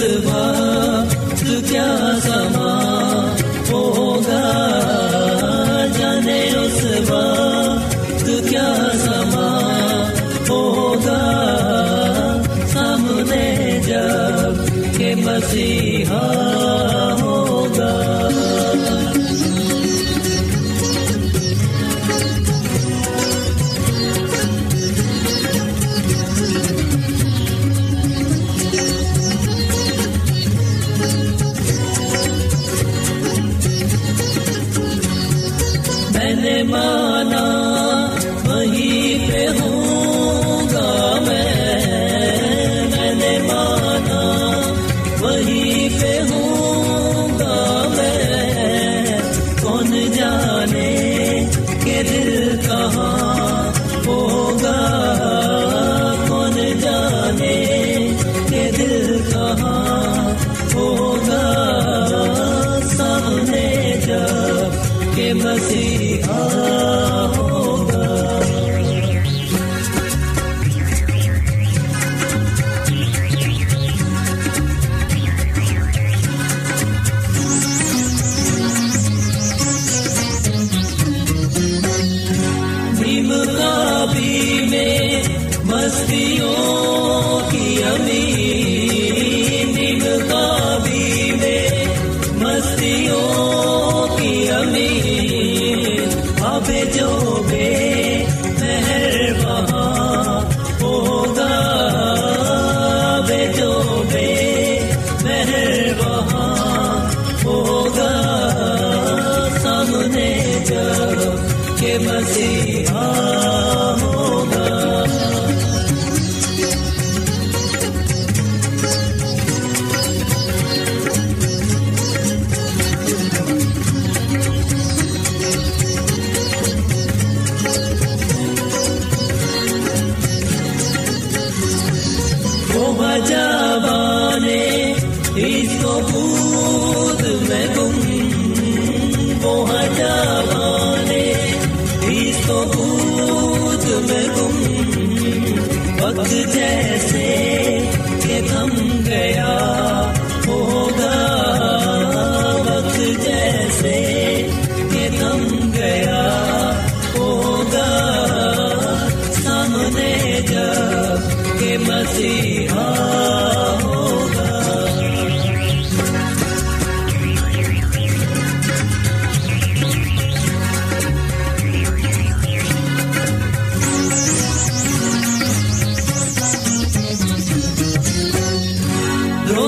جانے تو کیا سما ہوگا؟ جانے اس تو کیا سما ہوگا؟ سامنے جبکہ مسیحا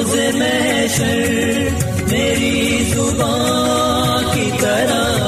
روز میں شر میری زبان کی طرح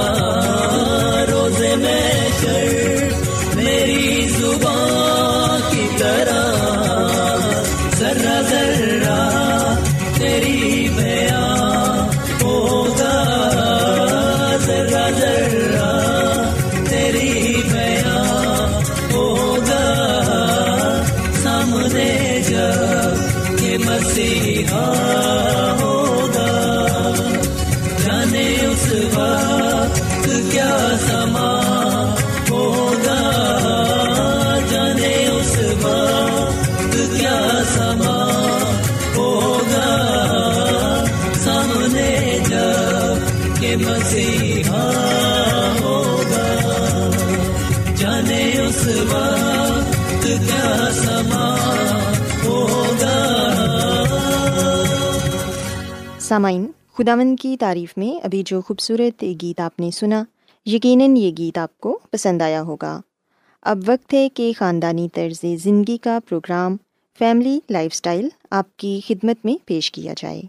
وقت کیا سما ہوگا سامعین خداون کی تعریف میں ابھی جو خوبصورت گیت آپ نے سنا، یقیناً یہ گیت آپ کو پسند آیا ہوگا۔ اب وقت ہے کہ خاندانی طرز زندگی کا پروگرام، فیملی لائف اسٹائل آپ کی خدمت میں پیش کیا جائے۔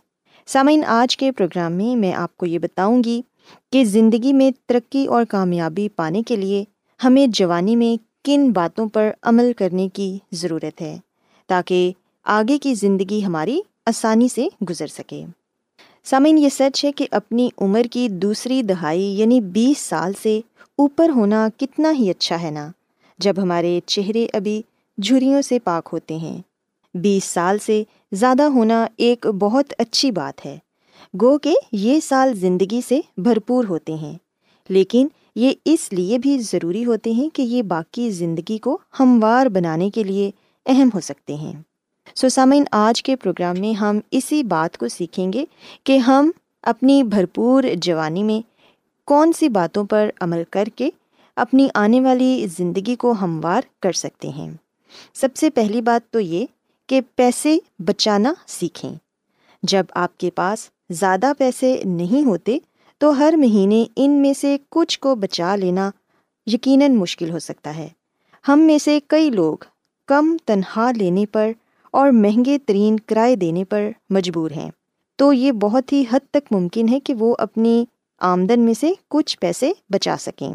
سامعین، آج کے پروگرام میں میں آپ کو یہ بتاؤں گی کہ زندگی میں ترقی اور کامیابی پانے کے لیے ہمیں جوانی میں کن باتوں پر عمل کرنے کی ضرورت ہے تاکہ آگے کی زندگی ہماری آسانی سے گزر سکے۔ سامعین، یہ سچ ہے کہ اپنی عمر کی دوسری دہائی یعنی بیس سال سے اوپر ہونا کتنا ہی اچھا ہے نا، جب ہمارے چہرے ابھی جھریوں سے پاک ہوتے ہیں۔ بیس سال سے زیادہ ہونا ایک بہت اچھی بات ہے۔ گو کہ یہ سال زندگی سے بھرپور ہوتے ہیں۔ لیکن یہ اس لیے بھی ضروری ہوتے ہیں کہ یہ باقی زندگی کو ہموار بنانے کے لیے اہم ہو سکتے ہیں۔ سو سامعین، آج کے پروگرام میں ہم اسی بات کو سیکھیں گے کہ ہم اپنی بھرپور جوانی میں کون سی باتوں پر عمل کر کے اپنی آنے والی زندگی کو ہموار کر سکتے ہیں۔ سب سے پہلی بات تو یہ کہ پیسے بچانا سیکھیں۔ جب آپ کے پاس زیادہ پیسے نہیں ہوتے تو ہر مہینے ان میں سے کچھ کو بچا لینا یقیناً مشکل ہو سکتا ہے۔ ہم میں سے کئی لوگ کم تنخواہ لینے پر اور مہنگے ترین کرائے دینے پر مجبور ہیں۔ تو یہ بہت ہی حد تک ممکن ہے کہ وہ اپنی آمدن میں سے کچھ پیسے بچا سکیں۔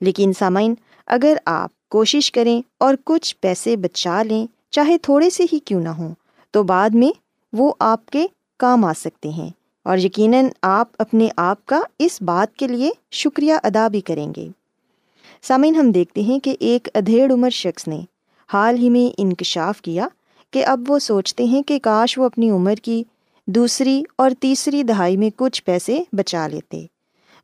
لیکن سامعین، اگر آپ کوشش کریں اور کچھ پیسے بچا لیں، چاہے تھوڑے سے ہی کیوں نہ ہوں، تو بعد میں وہ آپ کے کام آ سکتے ہیں۔ اور یقیناً آپ اپنے آپ کا اس بات کے لیے شکریہ ادا بھی کریں گے۔ سامعین، ہم دیکھتے ہیں کہ ایک ادھیڑ عمر شخص نے حال ہی میں انکشاف کیا کہ اب وہ سوچتے ہیں کہ کاش وہ اپنی عمر کی دوسری اور تیسری دہائی میں کچھ پیسے بچا لیتے۔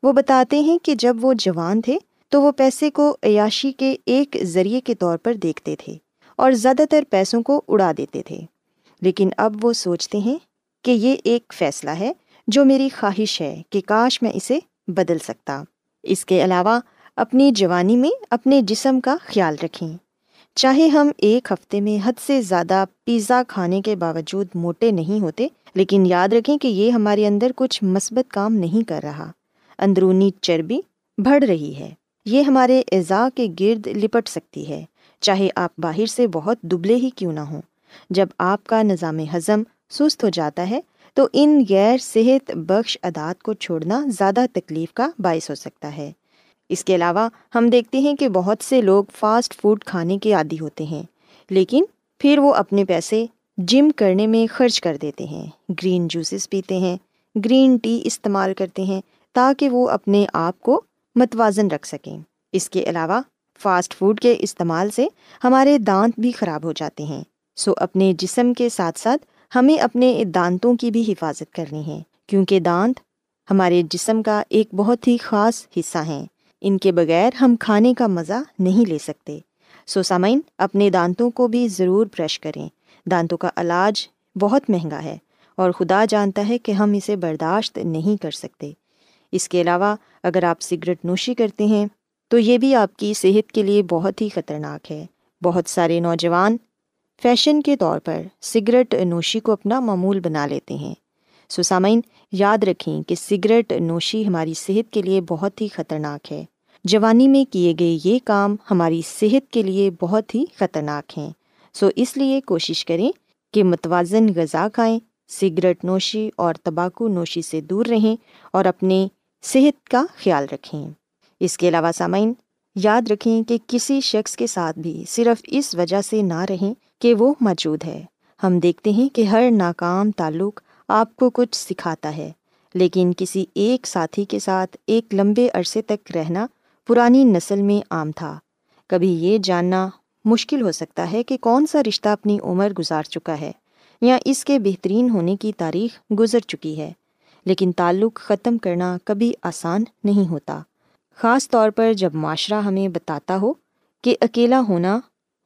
وہ بتاتے ہیں کہ جب وہ جوان تھے تو وہ پیسے کو عیاشی کے ایک ذریعے کے طور پر دیکھتے تھے اور زیادہ تر پیسوں کو اڑا دیتے تھے۔ لیکن اب وہ سوچتے ہیں کہ یہ ایک فیصلہ ہے جو میری خواہش ہے کہ کاش میں اسے بدل سکتا۔ اس کے علاوہ، اپنی جوانی میں اپنے جسم کا خیال رکھیں۔ چاہے ہم ایک ہفتے میں حد سے زیادہ پیزا کھانے کے باوجود موٹے نہیں ہوتے، لیکن یاد رکھیں کہ یہ ہمارے اندر کچھ مثبت کام نہیں کر رہا۔ اندرونی چربی بڑھ رہی ہے۔ یہ ہمارے اعضاء کے گرد لپٹ سکتی ہے۔ چاہے آپ باہر سے بہت دبلے ہی کیوں نہ ہوں۔ جب آپ کا نظام ہضم سست ہو جاتا ہے تو ان غیر صحت بخش ادات کو چھوڑنا زیادہ تکلیف کا باعث ہو سکتا ہے۔ اس کے علاوہ، ہم دیکھتے ہیں کہ بہت سے لوگ فاسٹ فوڈ کھانے کے عادی ہوتے ہیں، لیکن پھر وہ اپنے پیسے جم کرنے میں خرچ کر دیتے ہیں۔ گرین جوسز پیتے ہیں، گرین ٹی استعمال کرتے ہیں تاکہ وہ اپنے آپ کو متوازن رکھ سکیں۔ اس کے علاوہ، فاسٹ فوڈ کے استعمال سے ہمارے دانت بھی خراب ہو جاتے ہیں۔ سو اپنے جسم کے ساتھ ساتھ ہمیں اپنے دانتوں کی بھی حفاظت کرنی ہے، کیونکہ دانت ہمارے جسم کا ایک بہت ہی خاص حصہ ہیں۔ ان کے بغیر ہم کھانے کا مزہ نہیں لے سکتے۔ سو سامعین، اپنے دانتوں کو بھی ضرور برش کریں۔ دانتوں کا علاج بہت مہنگا ہے اور خدا جانتا ہے کہ ہم اسے برداشت نہیں کر سکتے۔ اس کے علاوہ، اگر آپ سگریٹ نوشی کرتے ہیں، تو یہ بھی آپ کی صحت کے لیے بہت ہی خطرناک ہے۔ بہت سارے نوجوان فیشن کے طور پر سگریٹ نوشی کو اپنا معمول بنا لیتے ہیں۔ سسامین یاد رکھیں کہ سگریٹ نوشی ہماری صحت کے لیے بہت ہی خطرناک ہے۔ جوانی میں کیے گئے یہ کام ہماری صحت کے لیے بہت ہی خطرناک ہیں۔ سو اس لیے کوشش کریں کہ متوازن غذا کھائیں، سگریٹ نوشی اور تمباکو نوشی سے دور رہیں اور اپنے صحت کا خیال رکھیں۔ اس کے علاوہ سامعین، یاد رکھیں کہ کسی شخص کے ساتھ بھی صرف اس وجہ سے نہ رہیں کہ وہ موجود ہے۔ ہم دیکھتے ہیں کہ ہر ناکام تعلق آپ کو کچھ سکھاتا ہے، لیکن کسی ایک ساتھی کے ساتھ ایک لمبے عرصے تک رہنا پرانی نسل میں عام تھا۔ کبھی یہ جاننا مشکل ہو سکتا ہے کہ کون سا رشتہ اپنی عمر گزار چکا ہے یا اس کے بہترین ہونے کی تاریخ گزر چکی ہے، لیکن تعلق ختم کرنا کبھی آسان نہیں ہوتا۔ خاص طور پر جب معاشرہ ہمیں بتاتا ہو کہ اکیلا ہونا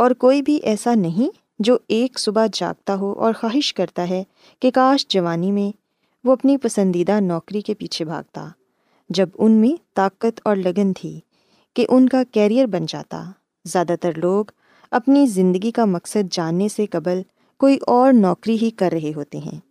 اور کوئی بھی ایسا نہیں جو ایک صبح جاگتا ہو اور خواہش کرتا ہے کہ کاش جوانی میں وہ اپنی پسندیدہ نوکری کے پیچھے بھاگتا، جب ان میں طاقت اور لگن تھی کہ ان کا کیریئر بن جاتا۔ زیادہ تر لوگ اپنی زندگی کا مقصد جاننے سے قبل کوئی اور نوکری ہی کر رہے ہوتے ہیں۔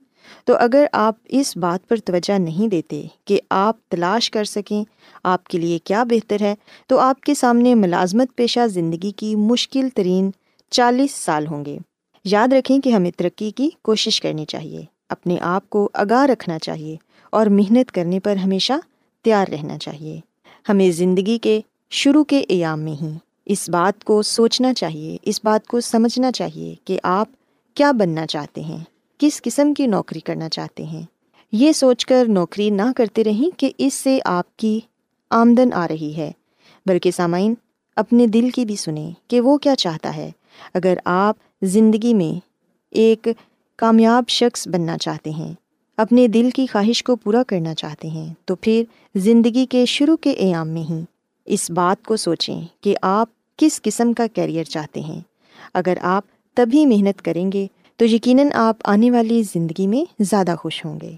تو اگر آپ اس بات پر توجہ نہیں دیتے کہ آپ تلاش کر سکیں آپ کے لیے کیا بہتر ہے، تو آپ کے سامنے ملازمت پیشہ زندگی کی مشکل ترین چالیس سال ہوں گے۔ یاد رکھیں کہ ہمیں ترقی کی کوشش کرنی چاہیے، اپنے آپ کو آگاہ رکھنا چاہیے اور محنت کرنے پر ہمیشہ تیار رہنا چاہیے۔ ہمیں زندگی کے شروع کے ایام میں ہی اس بات کو سوچنا چاہیے، اس بات کو سمجھنا چاہیے کہ آپ کیا بننا چاہتے ہیں۔ کس قسم کی نوکری کرنا چاہتے ہیں۔ یہ سوچ کر نوکری نہ کرتے رہیں کہ اس سے آپ کی آمدن آ رہی ہے۔ بلکہ سامعین، اپنے دل کی بھی سنیں کہ وہ کیا چاہتا ہے۔ اگر آپ زندگی میں ایک کامیاب شخص بننا چاہتے ہیں، اپنے دل کی خواہش کو پورا کرنا چاہتے ہیں، تو پھر زندگی کے شروع کے ایام میں ہی اس بات کو سوچیں کہ آپ کس قسم کا کیریئر چاہتے ہیں۔ اگر آپ تبھی محنت کریں گے تو یقیناً آپ آنے والی زندگی میں زیادہ خوش ہوں گے۔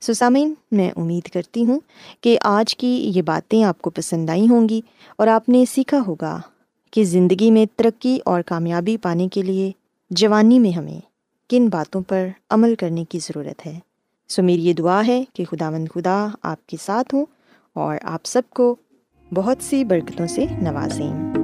سسامین میں امید کرتی ہوں کہ آج کی یہ باتیں آپ کو پسند آئی ہوں گی اور آپ نے سیکھا ہوگا کہ زندگی میں ترقی اور کامیابی پانے کے لیے جوانی میں ہمیں کن باتوں پر عمل کرنے کی ضرورت ہے۔ سو میری یہ دعا ہے کہ خدا مند خدا آپ کے ساتھ ہوں اور آپ سب کو بہت سی برکتوں سے نوازیں۔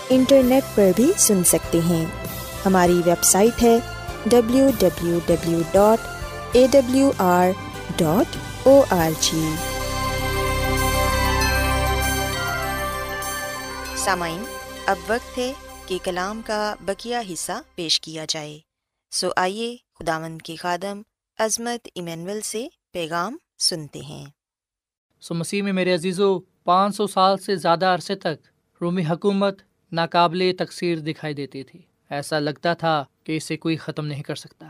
انٹرنیٹ پر بھی سن سکتے ہیں۔ ہماری ویب سائٹ ہے W W W dot A W R dot O R G سامعین، اب وقت ہے کہ کلام کا بکیا حصہ پیش کیا جائے۔ سو آئیے خداوند کے خادم عظمت ایمینول سے پیغام سنتے ہیں۔ سو مسیح میں میرے عزیزو، پانچ سو سال سے زیادہ عرصے تک رومی حکومت ناقابل تقسیر دکھائی دیتی تھی۔ ایسا لگتا تھا کہ اسے کوئی ختم نہیں کر سکتا۔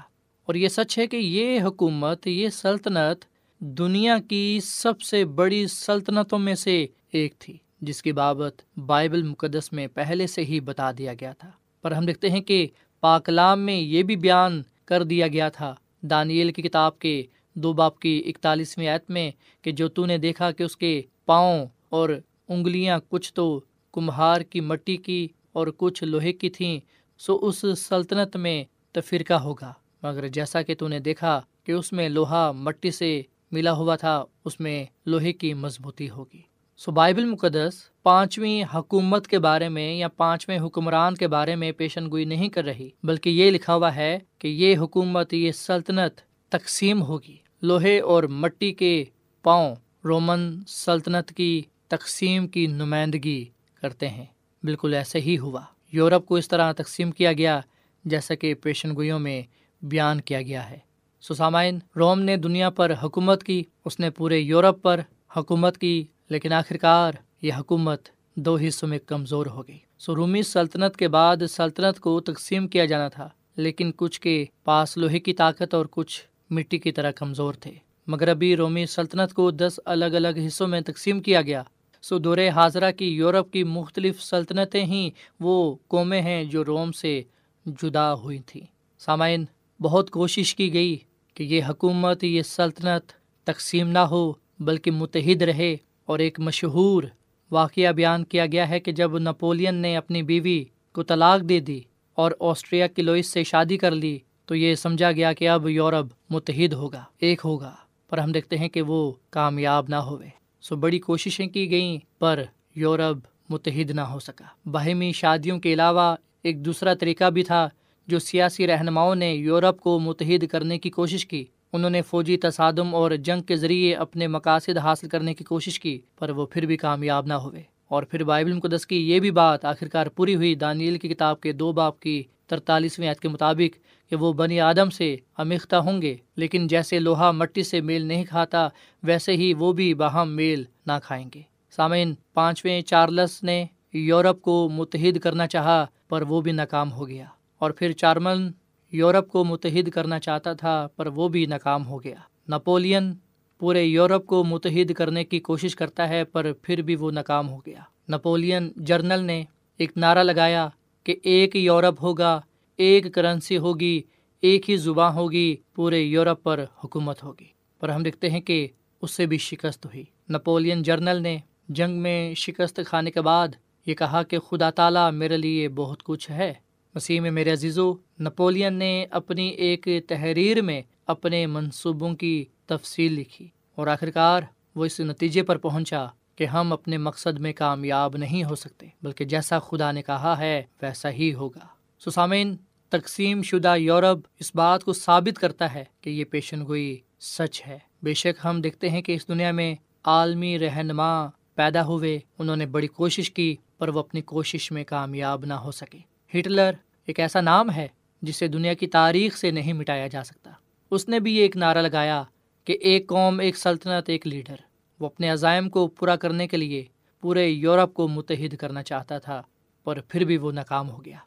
اور یہ سچ ہے کہ یہ حکومت، یہ سلطنت دنیا کی سب سے بڑی سلطنتوں میں سے ایک تھی، جس کی بابت بائبل مقدس میں پہلے سے ہی بتا دیا گیا تھا۔ پر ہم دیکھتے ہیں کہ پاکلام میں یہ بھی بیان کر دیا گیا تھا۔ دانیل کی کتاب کے دو باپ کی اکتالیسویں آیت میں کہ جو تو نے دیکھا کہ اس کے پاؤں اور انگلیاں کچھ تو کمہار کی مٹی کی اور کچھ لوہے کی تھیں، سو اس سلطنت میں تفرقہ ہوگا۔ مگر جیسا کہ تو نے دیکھا کہ اس میں لوہا مٹی سے ملا ہوا تھا، اس میں لوہے کی مضبوطی ہوگی۔ سو بائبل مقدس پانچویں حکومت کے بارے میں یا پانچویں حکمران کے بارے میں پیشن گوئی نہیں کر رہی، بلکہ یہ لکھا ہوا ہے کہ یہ حکومت، یہ سلطنت تقسیم ہوگی۔ لوہے اور مٹی کے پاؤں، رومن سلطنت کی تقسیم کی نمائندگی کرتے ہیں۔ بالکل ایسے ہی ہوا۔ یورپ کو اس طرح تقسیم کیا گیا جیسا کہ پیشن گوئیوں میں بیان کیا گیا ہے۔ سسامائن روم نے دنیا پر حکومت کی، اس نے پورے یورپ پر حکومت کی، لیکن آخرکار یہ حکومت دو حصوں میں کمزور ہو گئی۔ سو رومی سلطنت کے بعد سلطنت کو تقسیم کیا جانا تھا، لیکن کچھ کے پاس لوہے کی طاقت اور کچھ مٹی کی طرح کمزور تھے۔ مغربی رومی سلطنت کو دس الگ الگ حصوں میں تقسیم کیا گیا۔ سو دور حاضرہ کی یورپ کی مختلف سلطنتیں ہی وہ قومیں ہیں جو روم سے جدا ہوئی تھیں۔ سامعین، بہت کوشش کی گئی کہ یہ حکومت، یہ سلطنت تقسیم نہ ہو، بلکہ متحد رہے اور ایک مشہور واقعہ بیان کیا گیا ہے کہ جب نپولین نے اپنی بیوی کو طلاق دے دی اور آسٹریا کی لوئس سے شادی کر لی، تو یہ سمجھا گیا کہ اب یورپ متحد ہوگا، ایک ہوگا۔ پر ہم دیکھتے ہیں کہ وہ کامیاب نہ ہوئے۔ سو بڑی کوششیں کی گئیں، پر یورپ متحد نہ ہو سکا۔ باہمی شادیوں کے علاوہ ایک دوسرا طریقہ بھی تھا، جو سیاسی رہنماؤں نے یورپ کو متحد کرنے کی کوشش کی۔ انہوں نے فوجی تصادم اور جنگ کے ذریعے اپنے مقاصد حاصل کرنے کی کوشش کی، پر وہ پھر بھی کامیاب نہ ہوئے۔ اور پھر بائبل مقدس کی یہ بھی بات آخرکار پوری ہوئی۔ دانیل کی کتاب کے دو باپ کی ترتالیسویں عید کے مطابق کہ وہ بنی آدم سے امیختہ ہوں گے، لیکن جیسے لوہا مٹی سے میل نہیں کھاتا، ویسے ہی وہ بھی باہم میل نہ کھائیں گے۔ سامعین، پانچویں چارلس نے یورپ کو متحد کرنا چاہا، پر وہ بھی ناکام ہو گیا۔ اور پھر چارمن یورپ کو متحد کرنا چاہتا تھا، پر وہ بھی ناکام ہو گیا۔ نپولین پورے یورپ کو متحد کرنے کی کوشش کرتا ہے، پر پھر بھی وہ ناکام ہو گیا۔ نپولین جرنل نے ایک نعرہ لگایا کہ ایک یورپ ہوگا ایک کرنسی ہوگی، ایک ہی زباں ہوگی، پورے یورپ پر حکومت ہوگی۔ پر ہم دیکھتے ہیں کہ اس سے بھی شکست ہوئی۔ نپولین جرنل نے جنگ میں شکست کھانے کے بعد یہ کہا کہ خدا تعالیٰ میرے لیے بہت کچھ ہے۔ مسیح میں میرے عزیزو، نپولین نے اپنی ایک تحریر میں اپنے منصوبوں کی تفصیل لکھی اور آخرکار وہ اس نتیجے پر پہنچا کہ ہم اپنے مقصد میں کامیاب نہیں ہو سکتے، بلکہ جیسا خدا نے کہا ہے، ویسا ہی ہوگا۔ سسامین تقسیم شدہ یورپ اس بات کو ثابت کرتا ہے کہ یہ پیشن گوئی سچ ہے۔ بے شک ہم دیکھتے ہیں کہ اس دنیا میں عالمی رہنما پیدا ہوئے، انہوں نے بڑی کوشش کی، پر وہ اپنی کوشش میں کامیاب نہ ہو سکے۔ ہٹلر ایک ایسا نام ہے جسے دنیا کی تاریخ سے نہیں مٹایا جا سکتا۔ اس نے بھی یہ ایک نعرہ لگایا کہ ایک قوم، ایک سلطنت، ایک لیڈر۔ وہ اپنے عزائم کو پورا کرنے کے لیے پورے یورپ کو متحد کرنا چاہتا تھا، پر پھر بھی وہ ناکام ہو گیا۔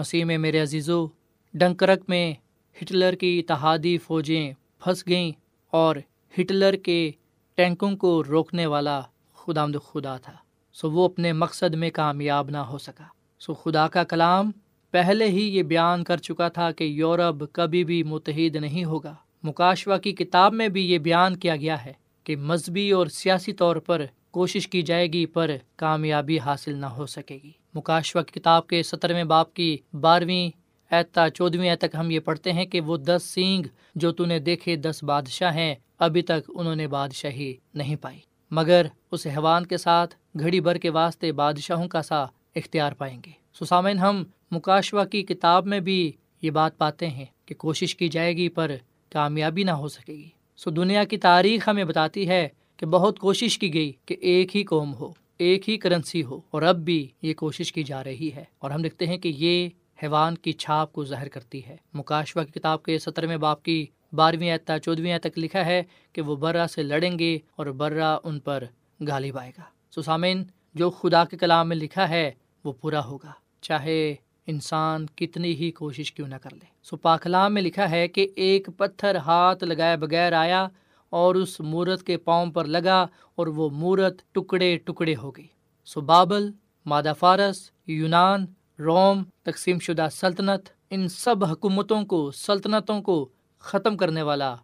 مسیح میں میرے عزیزو، ڈنکرک میں ہٹلر کی اتحادی فوجیں پھنس گئیں اور ہٹلر کے ٹینکوں کو روکنے والا خدا خدا تھا۔ سو وہ اپنے مقصد میں کامیاب نہ ہو سکا۔ سو خدا کا کلام پہلے ہی یہ بیان کر چکا تھا کہ یورپ کبھی بھی متحد نہیں ہوگا۔ مکاشوا کی کتاب میں بھی یہ بیان کیا گیا ہے کہ مذہبی اور سیاسی طور پر کوشش کی جائے گی پر کامیابی حاصل نہ ہو سکے گی۔ مکاشوا کی کتاب کے سترویں باپ کی بارہویں ایتا چودھویں تک ہم یہ پڑھتے ہیں کہ وہ دس سینگ جو تو نے دیکھے دس بادشاہ ہیں، ابھی تک انہوں نے بادشاہی نہیں پائی۔ مگر اس حیوان کے ساتھ گھڑی بھر کے واسطے بادشاہوں کا سا اختیار پائیں گے۔ سسامین ہم مکاشوا کی کتاب میں بھی یہ بات پاتے ہیں کہ کوشش کی جائے گی پر کامیابی نہ ہو سکے گی۔ سو دنیا کی تاریخ ہمیں بتاتی ہے کہ بہت کوشش کی گئی کہ ایک ہی قوم ہو۔ ایک ہی کرنسی ہو اور اب بھی یہ کوشش کی جا رہی ہے اور ہم دیکھتے ہیں کہ یہ حیوان کی چھاپ کو ظاہر کرتی ہے۔ مکاشوا کی کتاب کے سترویں باپ کی بارہویں آتا چودھویں تک لکھا ہے کہ وہ برا سے لڑیں گے اور برا ان پر غالب آئے گا۔ سسامین جو خدا کے کلام میں لکھا ہے، وہ پورا ہوگا۔ چاہے انسان کتنی ہی کوشش کیوں نہ کر لے۔ سو پاکلام میں لکھا ہے کہ ایک پتھر ہاتھ لگائے بغیر آیا اور اس مورت کے پاؤں پر لگا اور وہ مورت ٹکڑے ٹکڑے ہو گئی۔ سو بابل، مادہ فارس، یونان، روم، تقسیم شدہ سلطنت، ان سب حکومتوں کو، سلطنتوں کو ختم کرنے والا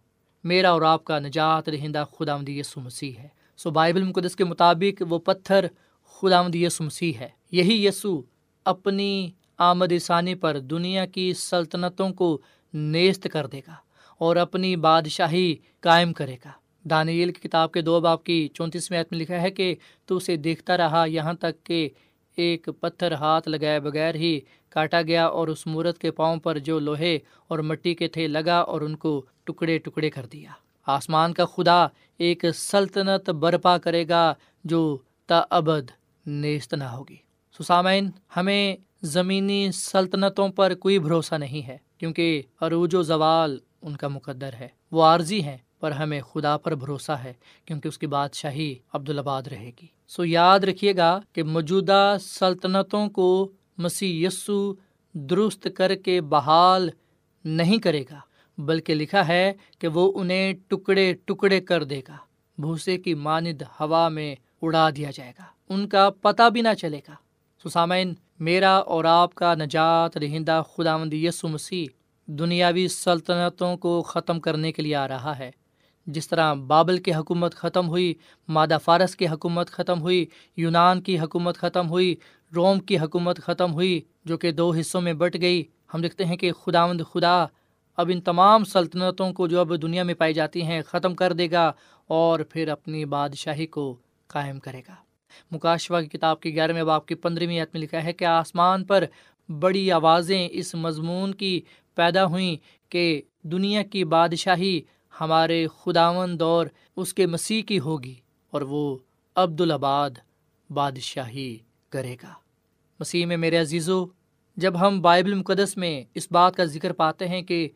میرا اور آپ کا نجات رہندہ خدا مدی یسو مسیح ہے۔ سو بائبل مقدس کے مطابق وہ پتھر خدا مدی یسو مسیح ہے۔ یہی یسو اپنی آمد ثانی پر دنیا کی سلطنتوں کو نیست کر دے گا۔ اور اپنی بادشاہی قائم کرے گا۔ دانیل کی کتاب کے دو باپ کی چونتیسویں میں لکھا ہے کہ تو اسے دیکھتا رہا یہاں تک کہ ایک پتھر ہاتھ لگائے بغیر ہی کاٹا گیا اور اس مورت کے پاؤں پر جو لوہے اور مٹی کے تھے لگا اور ان کو ٹکڑے ٹکڑے کر دیا۔ آسمان کا خدا ایک سلطنت برپا کرے گا جو تا ابد نیست نہ ہوگی۔ سسامین، ہمیں زمینی سلطنتوں پر کوئی بھروسہ نہیں ہے کیونکہ عروج و زوال ان کا مقدر ہے۔ وہ عارضی ہیں، پر ہمیں خدا پر بھروسہ ہے، کیونکہ اس کی بادشاہی عبدالآباد رہے گی۔ سو یاد رکھیے گا کہ موجودہ سلطنتوں کو مسیح یسو درست کر کے بحال نہیں کرے گا، بلکہ لکھا ہے کہ وہ انہیں ٹکڑے ٹکڑے کر دے گا۔ بھوسے کی ماند ہوا میں اڑا دیا جائے گا۔ ان کا پتہ بھی نہ چلے گا۔ سسامین میرا اور آپ کا نجات رہندہ خدا مند یسو مسیح دنیاوی سلطنتوں کو ختم کرنے کے لیے آ رہا ہے۔ جس طرح بابل کی حکومت ختم ہوئی، مادہ فارس کی حکومت ختم ہوئی، یونان کی حکومت ختم ہوئی، روم کی حکومت ختم ہوئی، جو کہ دو حصوں میں بٹ گئی۔ ہم دیکھتے ہیں کہ خدا مند خدا اب ان تمام سلطنتوں کو جو اب دنیا میں پائی جاتی ہیں، ختم کر دے گا اور پھر اپنی بادشاہی کو قائم کرے گا۔ مکاشوا کی کتاب کی گیارہویں باپ کی پندرہویں عت میں لکھا ہے کہ آسمان پر بڑی آوازیں اس مضمون کی پیدا ہوئیں کہ دنیا کی بادشاہی ہمارے خداون دور اس کے مسیح کی ہوگی اور وہ عبدالآباد بادشاہی کرے گا۔ مسیح میں میرے عزیزو، جب ہم بائبل مقدس میں اس بات کا ذکر پاتے ہیں کہ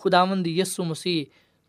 خداوند یسو مسیح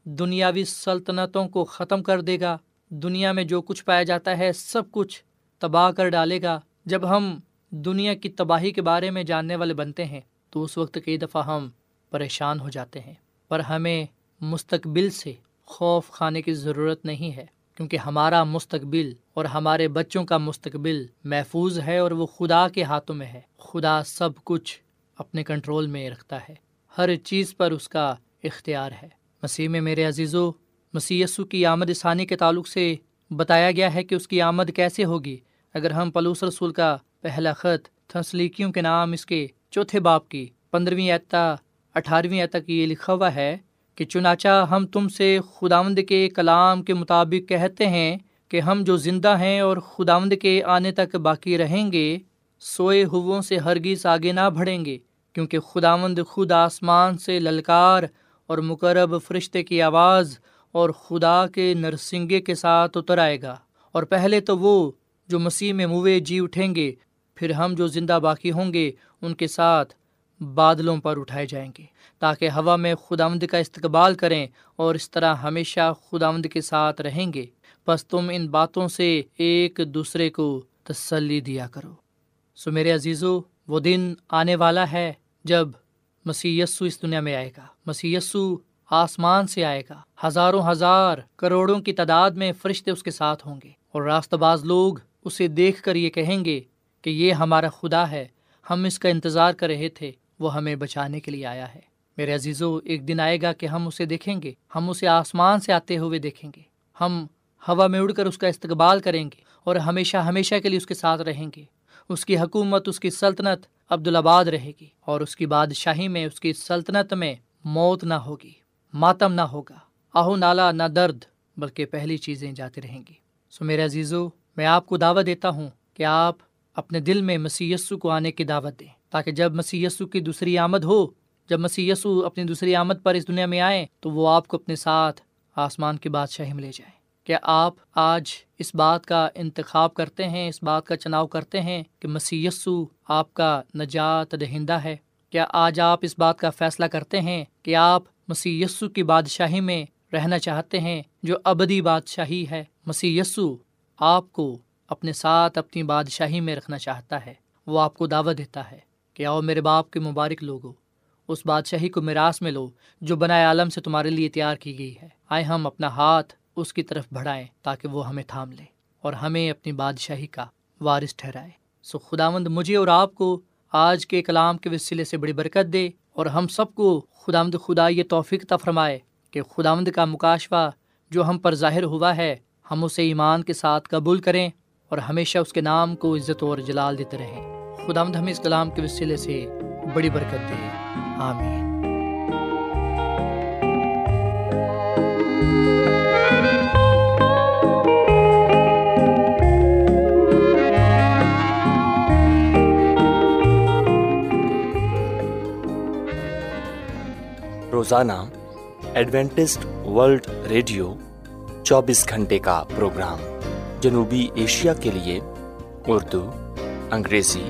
دنیاوی سلطنتوں کو ختم کر دے گا، دنیا میں جو کچھ پایا جاتا ہے سب کچھ تباہ کر ڈالے گا، جب ہم دنیا کی تباہی کے بارے میں جاننے والے بنتے ہیں تو اس وقت کئی دفعہ ہم پریشان ہو جاتے ہیں۔ پر ہمیں مستقبل سے خوف کھانے کی ضرورت نہیں ہے، کیونکہ ہمارا مستقبل اور ہمارے بچوں کا مستقبل محفوظ ہے اور وہ خدا کے ہاتھوں میں ہے۔ خدا سب کچھ اپنے کنٹرول میں رکھتا ہے۔ ہر چیز پر اس کا اختیار ہے۔ مسیح میں میرے عزیز و مسیسو کی آمد ثانی کے تعلق سے بتایا گیا ہے کہ اس کی آمد کیسے ہوگی۔ اگر ہم پلوس رسول کا پہلا خط تھنسلیکیوں کے نام اس کے چوتھے باپ کی پندرہویں اعتا اٹھارہویں تک یہ لکھا ہوا ہے کہ چنانچہ ہم تم سے خداوند کے کلام کے مطابق کہتے ہیں کہ ہم جو زندہ ہیں اور خداوند کے آنے تک باقی رہیں گے، سوئے ہووں سے ہرگیز آگے نہ بڑھیں گے، کیونکہ خداوند خود آسمان سے للکار اور مقرب فرشتے کی آواز اور خدا کے نرسنگے کے ساتھ اتر آئے گا۔ اور پہلے تو وہ جو مسیح میں موے جی اٹھیں گے، پھر ہم جو زندہ باقی ہوں گے، ان کے ساتھ بادلوں پر اٹھائے جائیں گے، تاکہ ہوا میں خداوند کا استقبال کریں اور اس طرح ہمیشہ خداوند کے ساتھ رہیں گے۔ بس تم ان باتوں سے ایک دوسرے کو تسلی دیا کرو۔ سو میرے عزیزو، وہ دن آنے والا ہے جب مسی اس دنیا میں آئے گا۔ مسی آسمان سے آئے گا۔ ہزاروں ہزار کروڑوں کی تعداد میں فرشتے اس کے ساتھ ہوں گے۔ اور راست باز لوگ اسے دیکھ کر یہ کہیں گے کہ یہ ہمارا خدا ہے، ہم اس کا انتظار کر رہے تھے۔ وہ ہمیں بچانے کے لیے آیا ہے۔ میرے عزیزو، ایک دن آئے گا کہ ہم اسے دیکھیں گے۔ ہم اسے آسمان سے آتے ہوئے دیکھیں گے۔ ہم ہوا میں اڑ کر اس کا استقبال کریں گے اور ہمیشہ ہمیشہ کے لیے اس کے ساتھ رہیں گے۔ اس کی حکومت، اس کی سلطنت عبدالآباد رہے گی اور اس کی بادشاہی میں، اس کی سلطنت میں موت نہ ہوگی، ماتم نہ ہوگا۔ آہو نالا، نہ درد، بلکہ پہلی چیزیں جاتی رہیں گی۔ سو میرے عزیزو، میں آپ کو دعوت دیتا ہوں کہ آپ اپنے دل میں مسی کو آنے کی دعوت دیں۔ تاکہ جب مسی یسو کی دوسری آمد ہو، جب مسی یسو اپنی دوسری آمد پر اس دنیا میں آئیں، تو وہ آپ کو اپنے ساتھ آسمان کی بادشاہی میں لے جائیں۔ کیا آپ آج اس بات کا انتخاب کرتے ہیں، اس بات کا چناؤ کرتے ہیں کہ مسی یسو آپ کا نجات دہندہ ہے؟ کیا آج آپ اس بات کا فیصلہ کرتے ہیں کہ آپ مسیح یسو کی بادشاہی میں رہنا چاہتے ہیں، جو ابدی بادشاہی ہے؟ مسیح یسو آپ کو اپنے ساتھ اپنی بادشاہی میں رکھنا چاہتا ہے، وہ آپ کو دعوت دیتا ہے۔ کہ آؤ میرے باپ کے مبارک لوگوں اس بادشاہی کو میراث میں لو جو بنائے عالم سے تمہارے لیے تیار کی گئی ہے۔ آئے ہم اپنا ہاتھ اس کی طرف بڑھائیں تاکہ وہ ہمیں تھام لے اور ہمیں اپنی بادشاہی کا وارث ٹھہرائے۔ سو خداوند مجھے اور آپ کو آج کے کلام کے وسیلے سے بڑی برکت دے اور ہم سب کو خداوند خدا یہ توفیق تا فرمائے کہ خداوند کا مکاشوہ جو ہم پر ظاہر ہوا ہے، ہم اسے ایمان کے ساتھ قبول کریں اور ہمیشہ اس کے نام کو عزت اور جلال دیتے رہیں۔ خداوند ہمیں اس کلام کے وسیلے سے بڑی برکت دے۔ آمین۔ روزانہ ایڈوینٹسٹ ورلڈ ریڈیو چوبیس گھنٹے کا پروگرام جنوبی ایشیا کے لیے اردو، انگریزی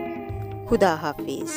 خدا حافظ